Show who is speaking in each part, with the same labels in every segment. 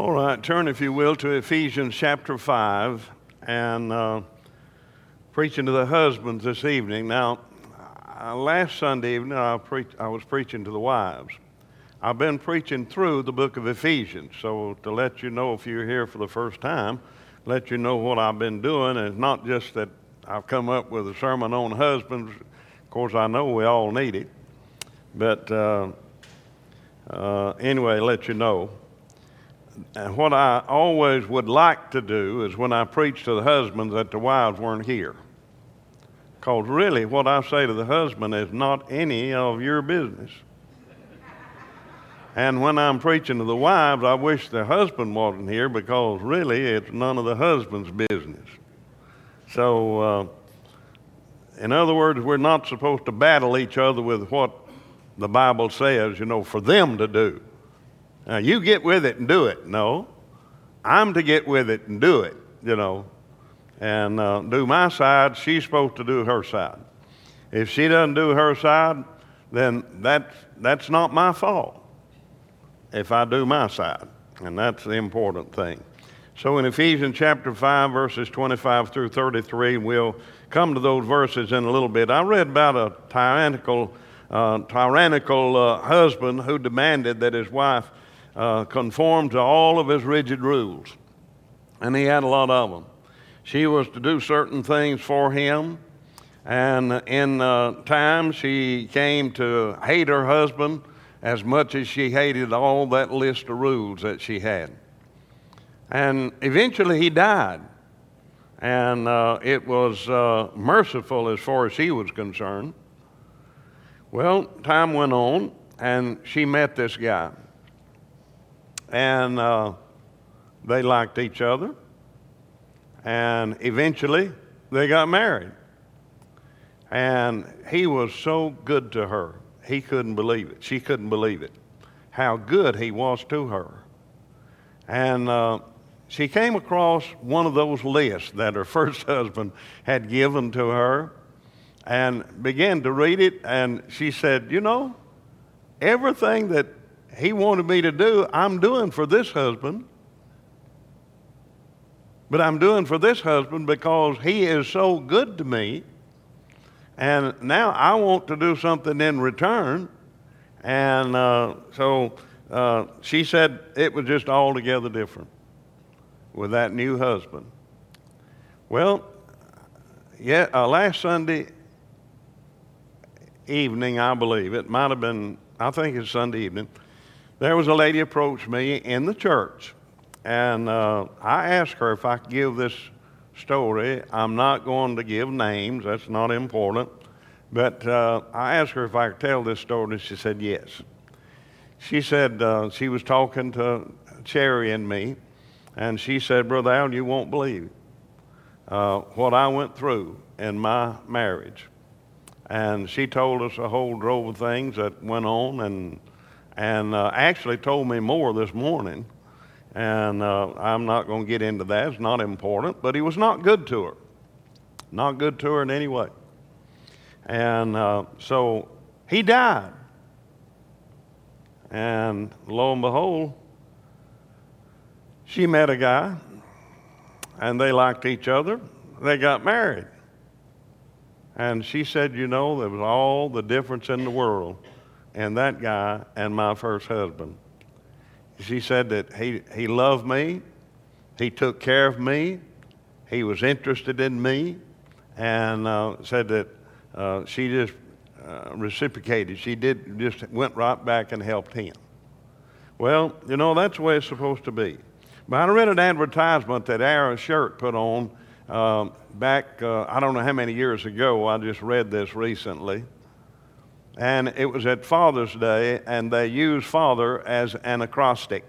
Speaker 1: All right, turn, if you will, to Ephesians chapter 5 and uh, preaching to the husbands this evening. Now, uh, last Sunday evening, I, I was preaching to the wives. I've been preaching through the book of Ephesians, so to let you know if you're here for the first time, let you know what I've been doing. And it's not just that I've come up with a sermon on husbands. Of course, I know we all need it. But uh, uh, anyway, let you know. And what I always would like to do is when I preach to the husbands that the wives weren't here. Because really, what I say to the husband is not any of your business. And when I'm preaching to the wives, I wish the husband wasn't here because really it's none of the husband's business. So, uh, in other words, we're not supposed to battle each other with what the Bible says, you know, for them to do. Now, you get with it and do it. No, I'm to get with it and do it, you know, and uh, do my side. She's supposed to do her side. If she doesn't do her side, then that's, that's not my fault if I do my side. And that's the important thing. So in Ephesians chapter 5, verses 25 through 33, we'll come to those verses in a little bit. I read about a tyrannical, uh, tyrannical uh, husband who demanded that his wife uh, conform to all of his rigid rules. And he had a lot of them. She was to do certain things for him. And in uh, time, she came to hate her husband as much as she hated all that list of rules that she had. And eventually he died. And uh, it was uh, merciful as far as he was concerned. Well, time went on, and she met this guy. And uh, they liked each other. And eventually they got married. And he was so good to her. He couldn't believe it. She couldn't believe it. How good he was to her. And uh, she came across one of those lists that her first husband had given to her and began to read it. And she said, You know, everything that he wanted me to do, I'm doing for this husband. But I'm doing for this husband because he is so good to me and now I want to do something in return. And uh, so uh, she said it was just altogether different with that new husband. Well, yeah, uh, last Sunday evening, I believe, it might have been, I think it's Sunday evening, there was a lady approached me in the church. And uh, I asked her if I could give this story. I'm not going to give names, that's not important. But uh, I asked her if I could tell this story, and she said yes. She said uh, she was talking to Cherry and me, and she said, Brother Al, you won't believe uh, what I went through in my marriage. And she told us a whole drove of things that went on, and, and uh, actually told me more this morning. And uh, I'm not going to get into that. It's not important. But he was not good to her. Not good to her in any way. And uh, so he died. And lo and behold, she met a guy, and they liked each other. They got married. And she said, You know, there was all the difference in the world in that guy and my first husband. She said that he, he loved me, he took care of me, he was interested in me, and uh, said that uh, she just uh, reciprocated. She did just went right back and helped him. Well, you know that's the way it's supposed to be. But I read an advertisement that Arrow Shirt put on um, back uh, I don't know how many years ago. I just read this recently, and it was at Father's Day, and they used father as an acrostic.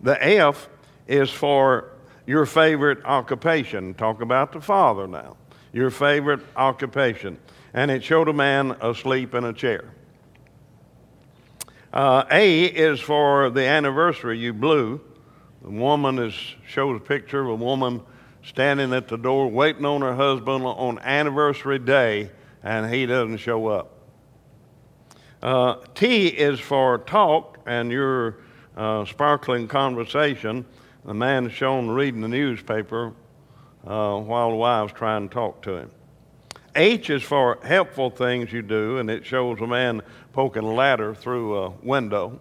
Speaker 1: The F is for your favorite occupation. Talk about the father now. Your favorite occupation and it showed a man asleep in a chair. Uh, a is for the anniversary you blew. The woman is, shows a picture of a woman standing at the door waiting on her husband on anniversary day, and he doesn't show up. Uh, T is for talk, and your uh, sparkling conversation. The man is shown reading the newspaper uh, while the wife's trying to talk to him. H is for helpful things you do, and it shows a man poking a ladder through a window.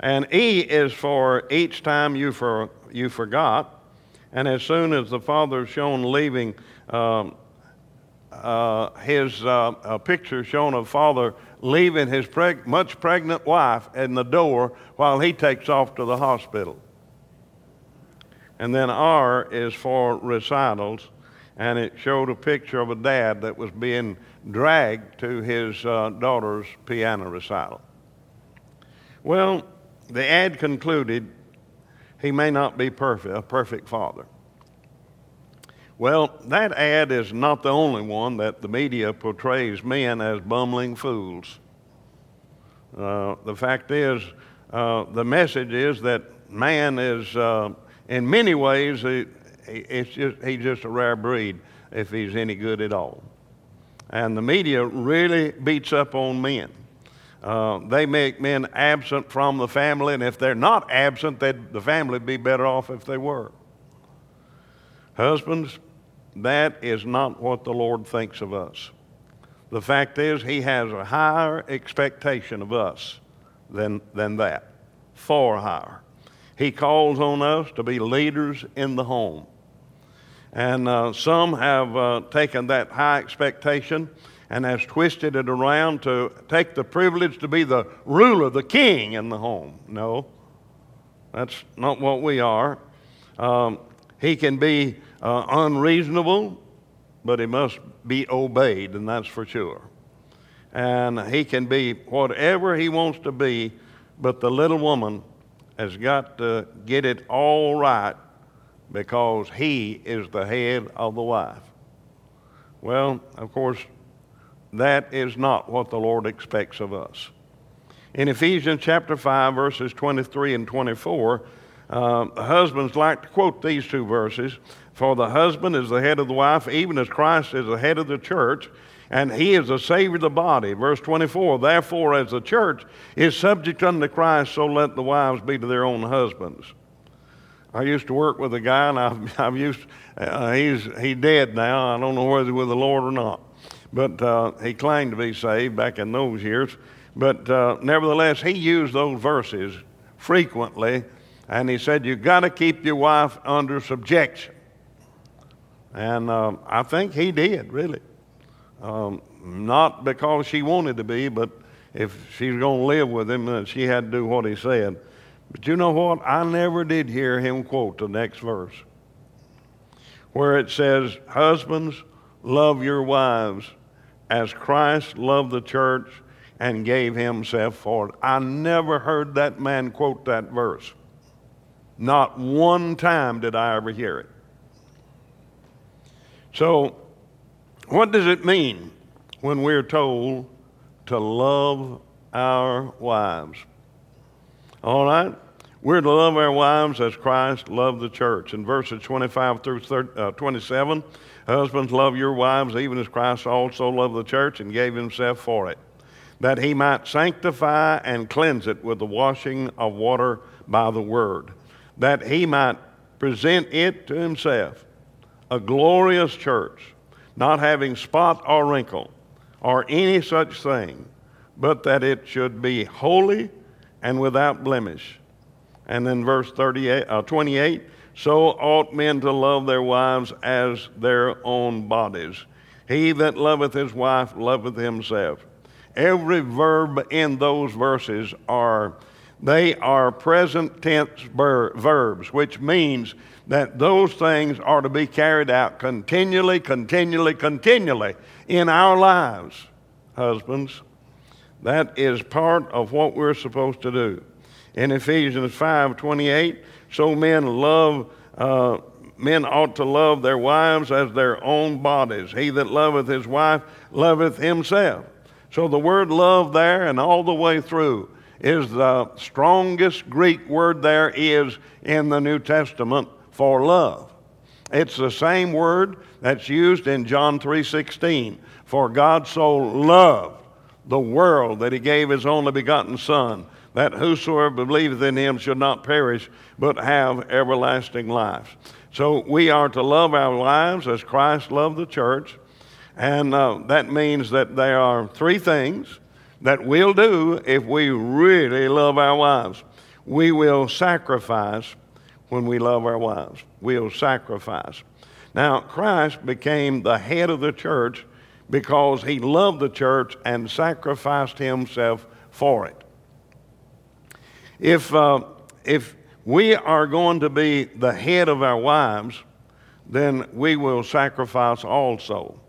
Speaker 1: And E is for each time you, for, you forgot, and as soon as the father is shown leaving, um, uh, his uh, picture shown of father leaving his preg- much pregnant wife in the door while he takes off to the hospital. And then R is for recitals, and it showed a picture of a dad that was being dragged to his uh, daughter's piano recital. Well, the ad concluded he may not be perfect, a perfect father. Well, that ad is not the only one that the media portrays men as bumbling fools. Uh, the fact is, uh, the message is that man is uh, in many ways, he, it's just, he's just a rare breed if he's any good at all. And the media really beats up on men. Uh, they make men absent from the family, and if they're not absent, the family would be better off if they were. Husbands, that is not what the Lord thinks of us. The fact is, He has a higher expectation of us than, than that, far higher. He calls on us to be leaders in the home. And uh, some have uh, taken that high expectation and has twisted it around to take the privilege to be the ruler, the king in the home. No, that's not what we are. Um, he can be uh, unreasonable, but he must be obeyed, and that's for sure. And he can be whatever he wants to be, but the little woman has got to get it all right because he is the head of the wife. Well, of course, that is not what the Lord expects of us. In Ephesians chapter 5, verses 23 and 24, uh, husbands like to quote these two verses For the husband is the head of the wife, even as Christ is the head of the church, and he is the Savior of the body. Verse 24 Therefore, as the church is subject unto Christ, so let the wives be to their own husbands. I used to work with a guy, and I've, I've used, uh, he's he dead now. I don't know whether he's with the Lord or not. But uh, he claimed to be saved back in those years. But uh, nevertheless, he used those verses frequently, and he said, You've got to keep your wife under subjection. And um, I think he did, really. Um, not because she wanted to be, but if she's going to live with him, she had to do what he said. But you know what? I never did hear him quote the next verse where it says, Husbands, love your wives as Christ loved the church and gave himself for it. I never heard that man quote that verse. Not one time did I ever hear it. So what does it mean when we're told to love our wives? All right? We're to love our wives as Christ loved the church. In verses 25 through 30, uh, 27, husbands, love your wives even as Christ also loved the church and gave himself for it, that he might sanctify and cleanse it with the washing of water by the word, that he might present it to himself, a glorious church not having spot or wrinkle or any such thing, but that it should be holy and without blemish. And then verse 38, uh, 28 so ought men to love their wives as their own bodies. He that loveth his wife loveth himself. Every verb in those verses are they are present tense verbs, which means that those things are to be carried out continually, continually, continually in our lives, husbands. That is part of what we're supposed to do. In Ephesians 5 28, so men love, uh, men ought to love their wives as their own bodies. He that loveth his wife loveth himself. So the word love there and all the way through is the strongest Greek word there is in the New Testament for love. It's the same word that's used in John 3:16. For God so loved the world that he gave his only begotten son that whosoever believeth in him should not perish, but have everlasting life. So we are to love our lives as Christ loved the church. And uh, that means that there are three things that we'll do if we really love our wives. We will sacrifice when we love our wives. We'll sacrifice. Now, Christ became the head of the church because he loved the church and sacrificed himself for it. If, uh, if we are going to be the head of our wives, then we will sacrifice also.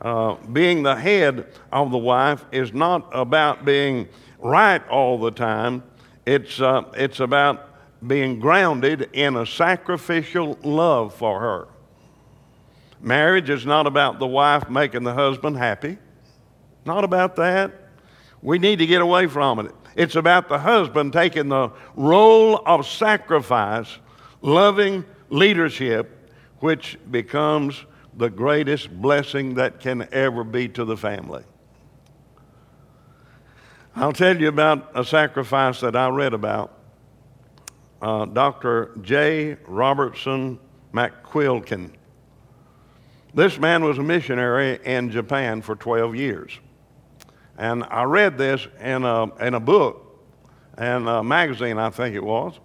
Speaker 1: Uh, being the head of the wife is not about being right all the time. It's, uh, it's about being grounded in a sacrificial love for her. Marriage is not about the wife making the husband happy. Not about that. We need to get away from it. It's about the husband taking the role of sacrifice, loving leadership, which becomes the greatest blessing that can ever be to the family. I'll tell you about a sacrifice that I read about. Uh, Dr. J. Robertson McQuilkin this man was a missionary in Japan for 12 years. And I read this in a, in a book, in a magazine, I think it was.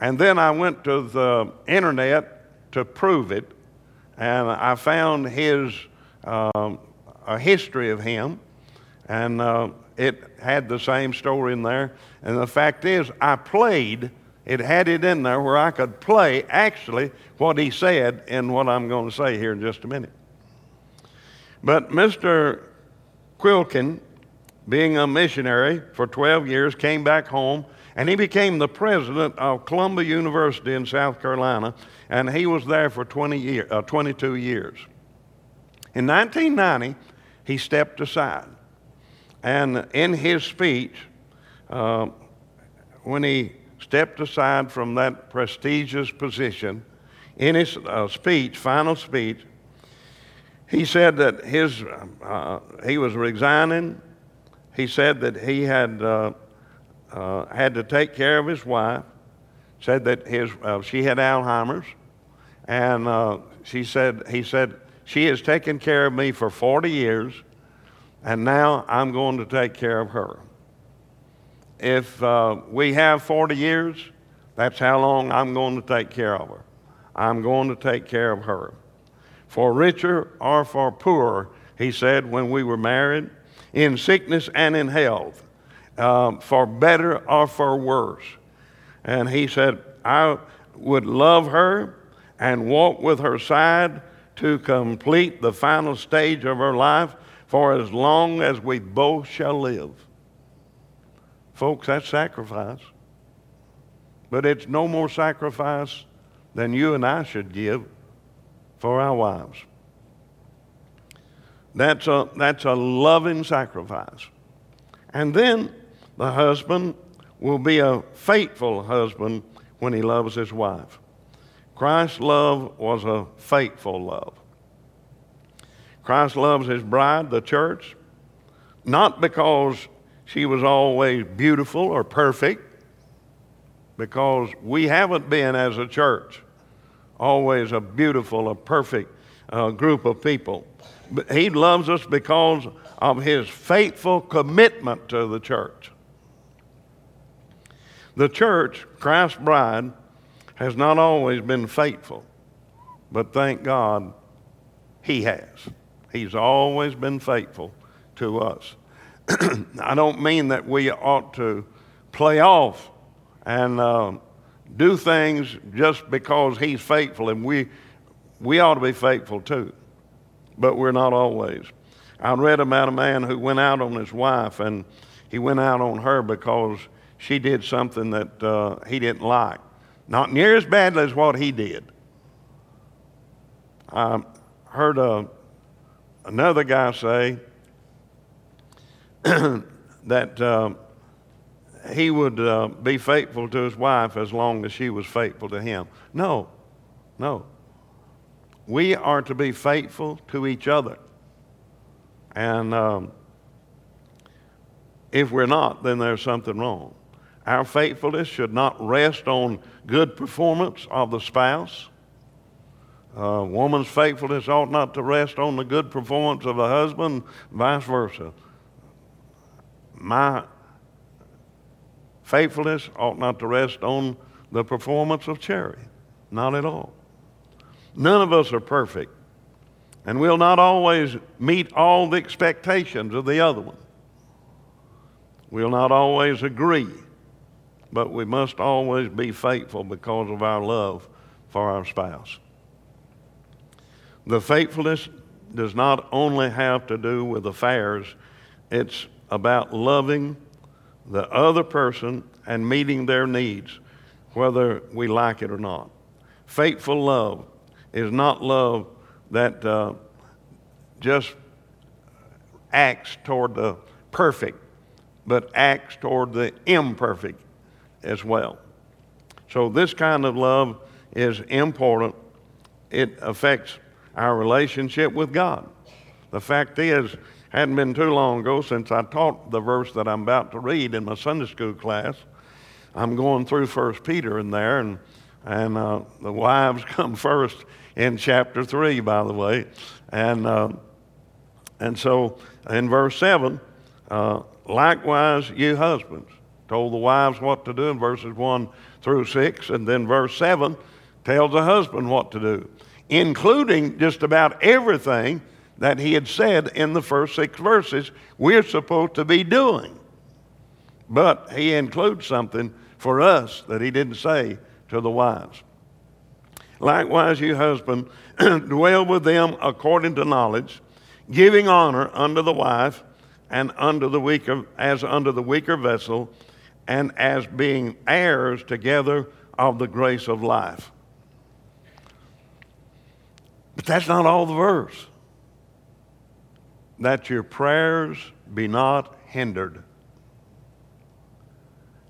Speaker 1: And then I went to the internet to prove it, and I found his um, a history of him, and uh, it had the same story in there. And the fact is, I played it had it in there where I could play actually what he said and what I'm going to say here in just a minute. But Mr. Quilkin, being a missionary for 12 years, came back home and he became the president of Columbia University in South Carolina, and he was there for 20 year, uh, 22 years. In 1990, he stepped aside. And in his speech, uh, when he stepped aside from that prestigious position in his uh, speech, final speech. He said that his, uh, he was resigning. He said that he had, uh, had to take care of his wife. Said that his, uh, she had Alzheimer's. And uh, she said, he said, she has taken care of me for 40 years, and now I'm going to take care of her if uh, we have 40 years, that's how long I'm going to take care of her. I'm going to take care of her. For richer or for poorer, he said when we were married, in sickness and in health, um, for better or for worse. And he said, I would love her and walk with her side to complete the final stage of her life for as long as we both shall live. Folks, that's sacrifice. But it's no more sacrifice than you and I should give for our wives. That's a, that's a loving sacrifice. And then the husband will be a faithful husband when he loves his wife. Christ's love was a faithful love. Christ loves his bride, the church, not because she was always beautiful or perfect because we haven't been, as a church, always a beautiful, a perfect uh, group of people. But he loves us because of his faithful commitment to the church. The church, Christ's bride, has not always been faithful, but thank God he has. He's always been faithful to us. I don't mean that we ought to play off and uh, do things just because He's faithful, and we, we ought to be faithful too, but we're not always. I read about a man who went out on his wife, and he went out on her because she did something that uh, he didn't like. Not near as badly as what he did. I heard a, uh, another guy say that uh, he would uh, be faithful to his wife as long as she was faithful to him. No, no. We are to be faithful to each other. And um, If we're not, then there's something wrong. Our faithfulness should not rest on good performance of the spouse. A woman's faithfulness ought not to rest on the good performance of the husband, vice versa. My faithfulness ought not to rest on the performance of Cherry. Not at all. None of us are perfect, and we'll not always meet all the expectations of the other one. We'll not always agree, but we must always be faithful because of our love for our spouse. The faithfulness does not only have to do with affairs, it's about loving the other person and meeting their needs, whether we like it or not. Faithful love is not love that uh, just acts toward the perfect, but acts toward the imperfect as well. So, this kind of love is important. It affects our relationship with God. The fact is, hadn't been too long ago since I taught the verse that I'm about to read in my Sunday school class. I'm going through First Peter in there, and and uh, the wives come first in chapter three, by the way, and uh, and so in verse seven, uh, likewise you husbands told the wives what to do in verses one through six, and then verse seven tells the husband what to do, including just about everything that he had said in the first six verses we're supposed to be doing. But he includes something for us that he didn't say to the wives. Likewise, you husband, dwell with them according to knowledge, giving honor unto the wife and unto the weaker, as unto the weaker vessel, and as being heirs together of the grace of life. But that's not all the verse that your prayers be not hindered.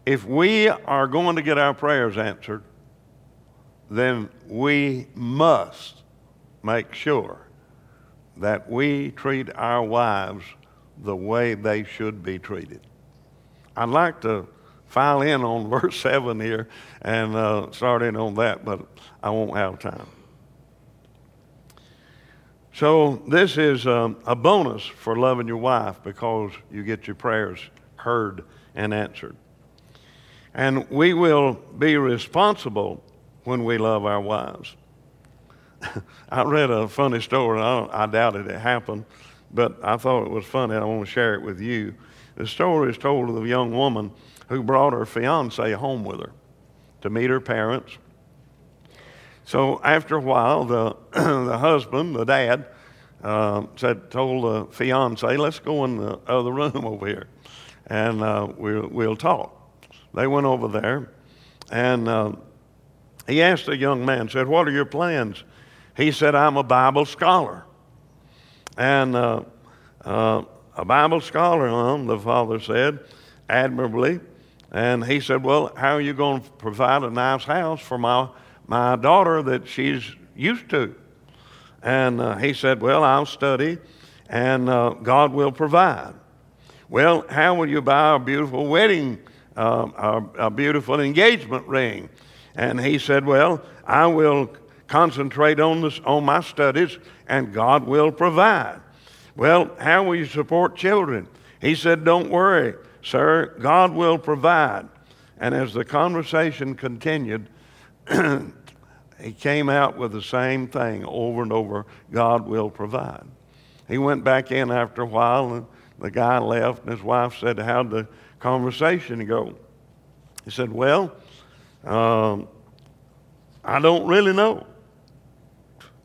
Speaker 1: If we are going to get our prayers answered, then we must make sure that we treat our wives the way they should be treated. I'd like to file in on verse 7 here and uh, start in on that, but I won't have time. So, this is um, a bonus for loving your wife because you get your prayers heard and answered. And we will be responsible when we love our wives. I read a funny story. I, I doubted it happened, but I thought it was funny. I want to share it with you. The story is told of a young woman who brought her fiance home with her to meet her parents so after a while, the, the husband, the dad, uh, said, told the fiance, let's go in the other room over here and uh, we'll, we'll talk. They went over there and uh, he asked the young man, said, What are your plans? He said, I'm a Bible scholar. And uh, uh, a Bible scholar, um, the father said, admirably. And he said, Well, how are you going to provide a nice house for my my daughter that she's used to. And uh, he said, Well, I'll study and uh, God will provide. Well, how will you buy a beautiful wedding, uh, a, a beautiful engagement ring? And he said, Well, I will concentrate on, this, on my studies and God will provide. Well, how will you support children? He said, Don't worry, sir, God will provide. And as the conversation continued, he came out with the same thing over and over God will provide. He went back in after a while, and the guy left, and his wife said, How'd the conversation go? He said, Well, um, I don't really know.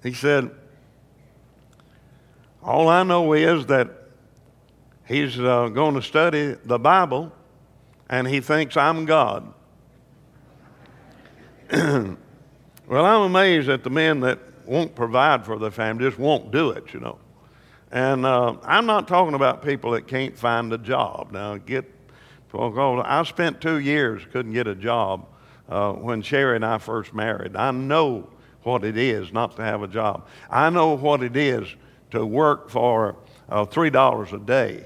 Speaker 1: He said, All I know is that he's uh, going to study the Bible, and he thinks I'm God. Well, I'm amazed at the men that won't provide for their family, just won't do it, you know. And uh, I'm not talking about people that can't find a job. Now, get, I spent two years, couldn't get a job uh, when Sherry and I first married. I know what it is not to have a job. I know what it is to work for uh, $3 a day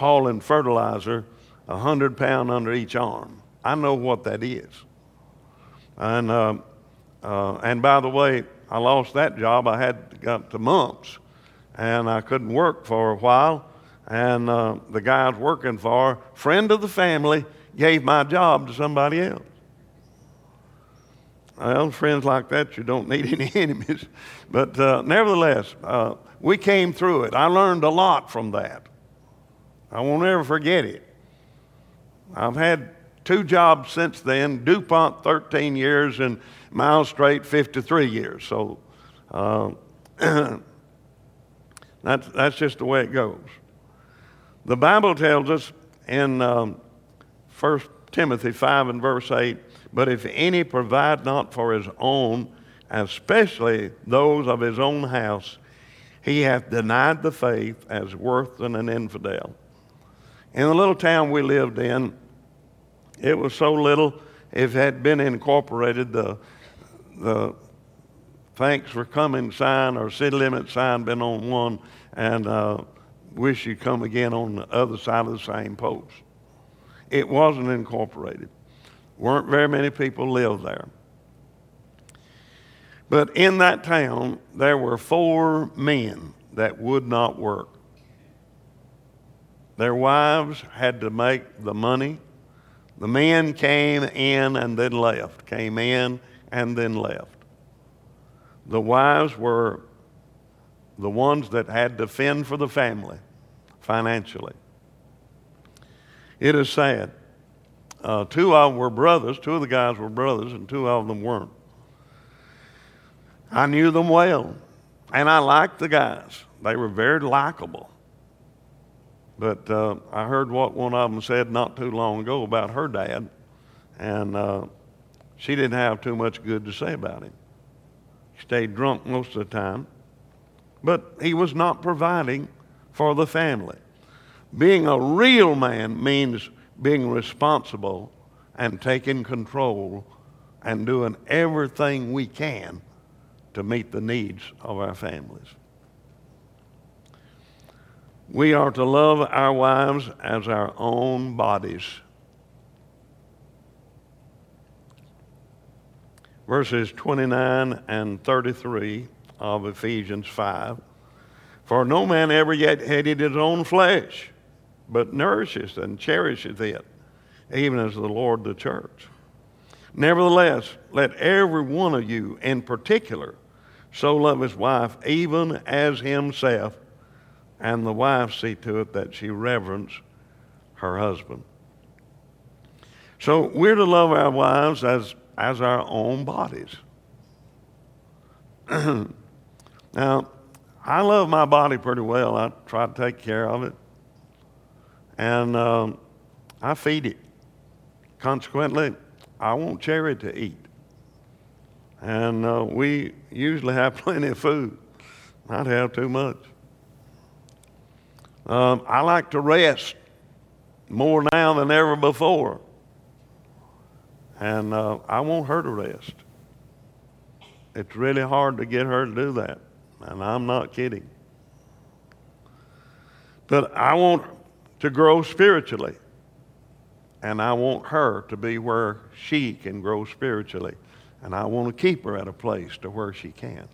Speaker 1: hauling fertilizer, a hundred pound under each arm. I know what that is. And, uh, uh, and by the way, I lost that job. I had got the mumps, and I couldn't work for a while. And uh, the guy I was working for, friend of the family, gave my job to somebody else. Well, friends like that, you don't need any enemies. But uh, nevertheless, uh, we came through it. I learned a lot from that. I won't ever forget it. I've had two jobs since then DuPont 13 years and Miles Strait 53 years. So uh, that's, that's just the way it goes. The Bible tells us in um, 1 Timothy 5 and verse 8 but if any provide not for his own, especially those of his own house, he hath denied the faith as worse than an infidel. In the little town we lived in, it was so little, if it had been incorporated, the, the thanks for coming sign or city limit sign been on one, and uh, wish you'd come again on the other side of the same post. It wasn't incorporated weren't very many people lived there. But in that town, there were four men that would not work. Their wives had to make the money. The men came in and then left, came in and then left. The wives were the ones that had to fend for the family financially. It is sad. Uh, two of them were brothers. Two of the guys were brothers, and two of them weren't. I knew them well, and I liked the guys. They were very likable. But uh, I heard what one of them said not too long ago about her dad, and uh, she didn't have too much good to say about him. He stayed drunk most of the time, but he was not providing for the family. Being a real man means being responsible and taking control and doing everything we can to meet the needs of our families. We are to love our wives as our own bodies. Verses 29 and 33 of Ephesians 5. For no man ever yet hated his own flesh but nourishes and cherishes it, even as the Lord the church. Nevertheless, let every one of you in particular so love his wife even as himself, and the wife see to it that she reverence her husband. So we're to love our wives as, as our own bodies. now, I love my body pretty well. I try to take care of it and um, I feed it. Consequently, I want Cherry to eat. And uh, we usually have plenty of food, not have too much. Um, I like to rest more now than ever before. And uh, I want her to rest. It's really hard to get her to do that. And I'm not kidding. But I want to grow spiritually. And I want her to be where she can grow spiritually. And I want to keep her at a place to where she can.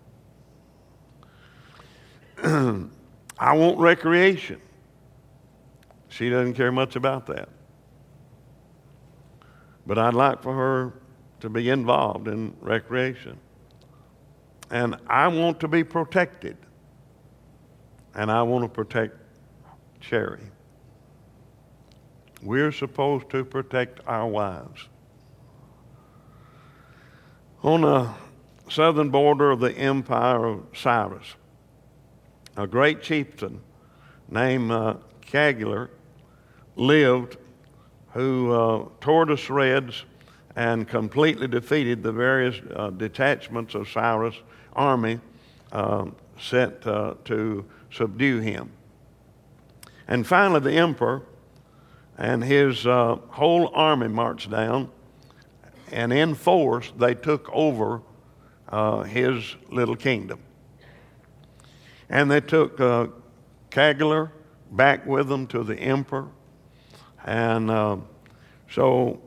Speaker 1: I want recreation. She doesn't care much about that. But I'd like for her to be involved in recreation. And I want to be protected. And I want to protect Cherry. We're supposed to protect our wives. On the southern border of the empire of Cyrus, a great chieftain named uh, Caligula lived who uh, tore to shreds and completely defeated the various uh, detachments of Cyrus' army uh, sent uh, to subdue him. And finally, the emperor and his uh, whole army marched down, and in force they took over uh, his little kingdom. And they took uh, back with them to the emperor. And uh, so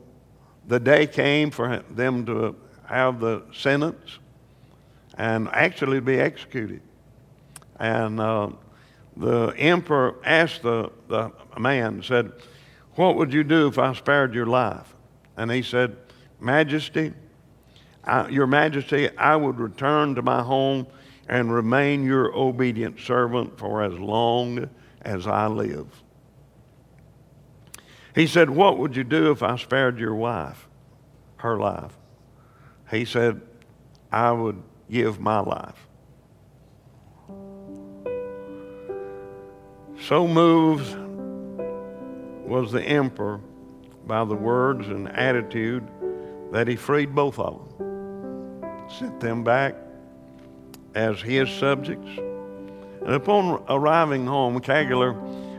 Speaker 1: the day came for them to have the sentence and actually be executed. And uh, the emperor asked the, the man, said, What would you do if I spared your life? And he said, Majesty, I, Your Majesty, I would return to my home and remain your obedient servant for as long as I live. He said, What would you do if I spared your wife, her life? He said, I would give my life. So moved was the emperor by the words and attitude that he freed both of them, sent them back as his subjects. And upon arriving home, Caligula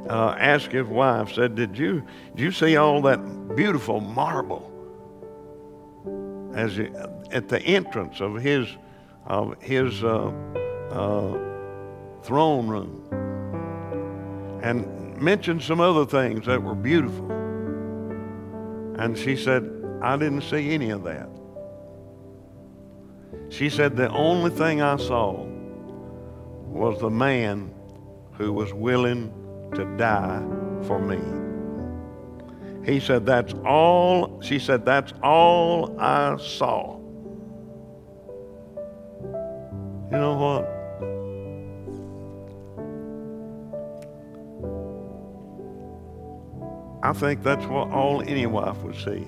Speaker 1: uh, asked his wife, said, did you, did you see all that beautiful marble as at the entrance of his, of his uh, uh, throne room? And mentioned some other things that were beautiful. And she said, I didn't see any of that. She said, The only thing I saw was the man who was willing to die for me. He said, That's all. She said, That's all I saw. You know what? I think that's what all any wife would see.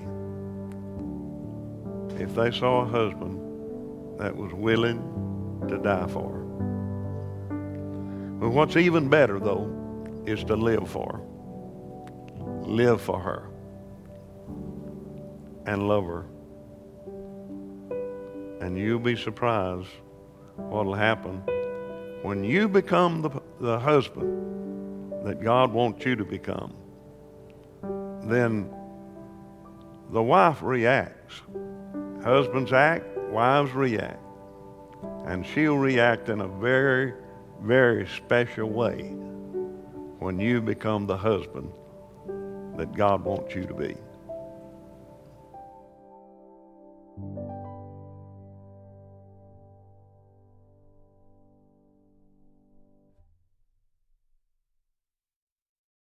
Speaker 1: If they saw a husband that was willing to die for her. But what's even better, though, is to live for. Live for her. And love her. And you'll be surprised what'll happen when you become the, the husband that God wants you to become then the wife reacts. Husbands act, wives react. And she'll react in a very, very special way when you become the husband that God wants you to be.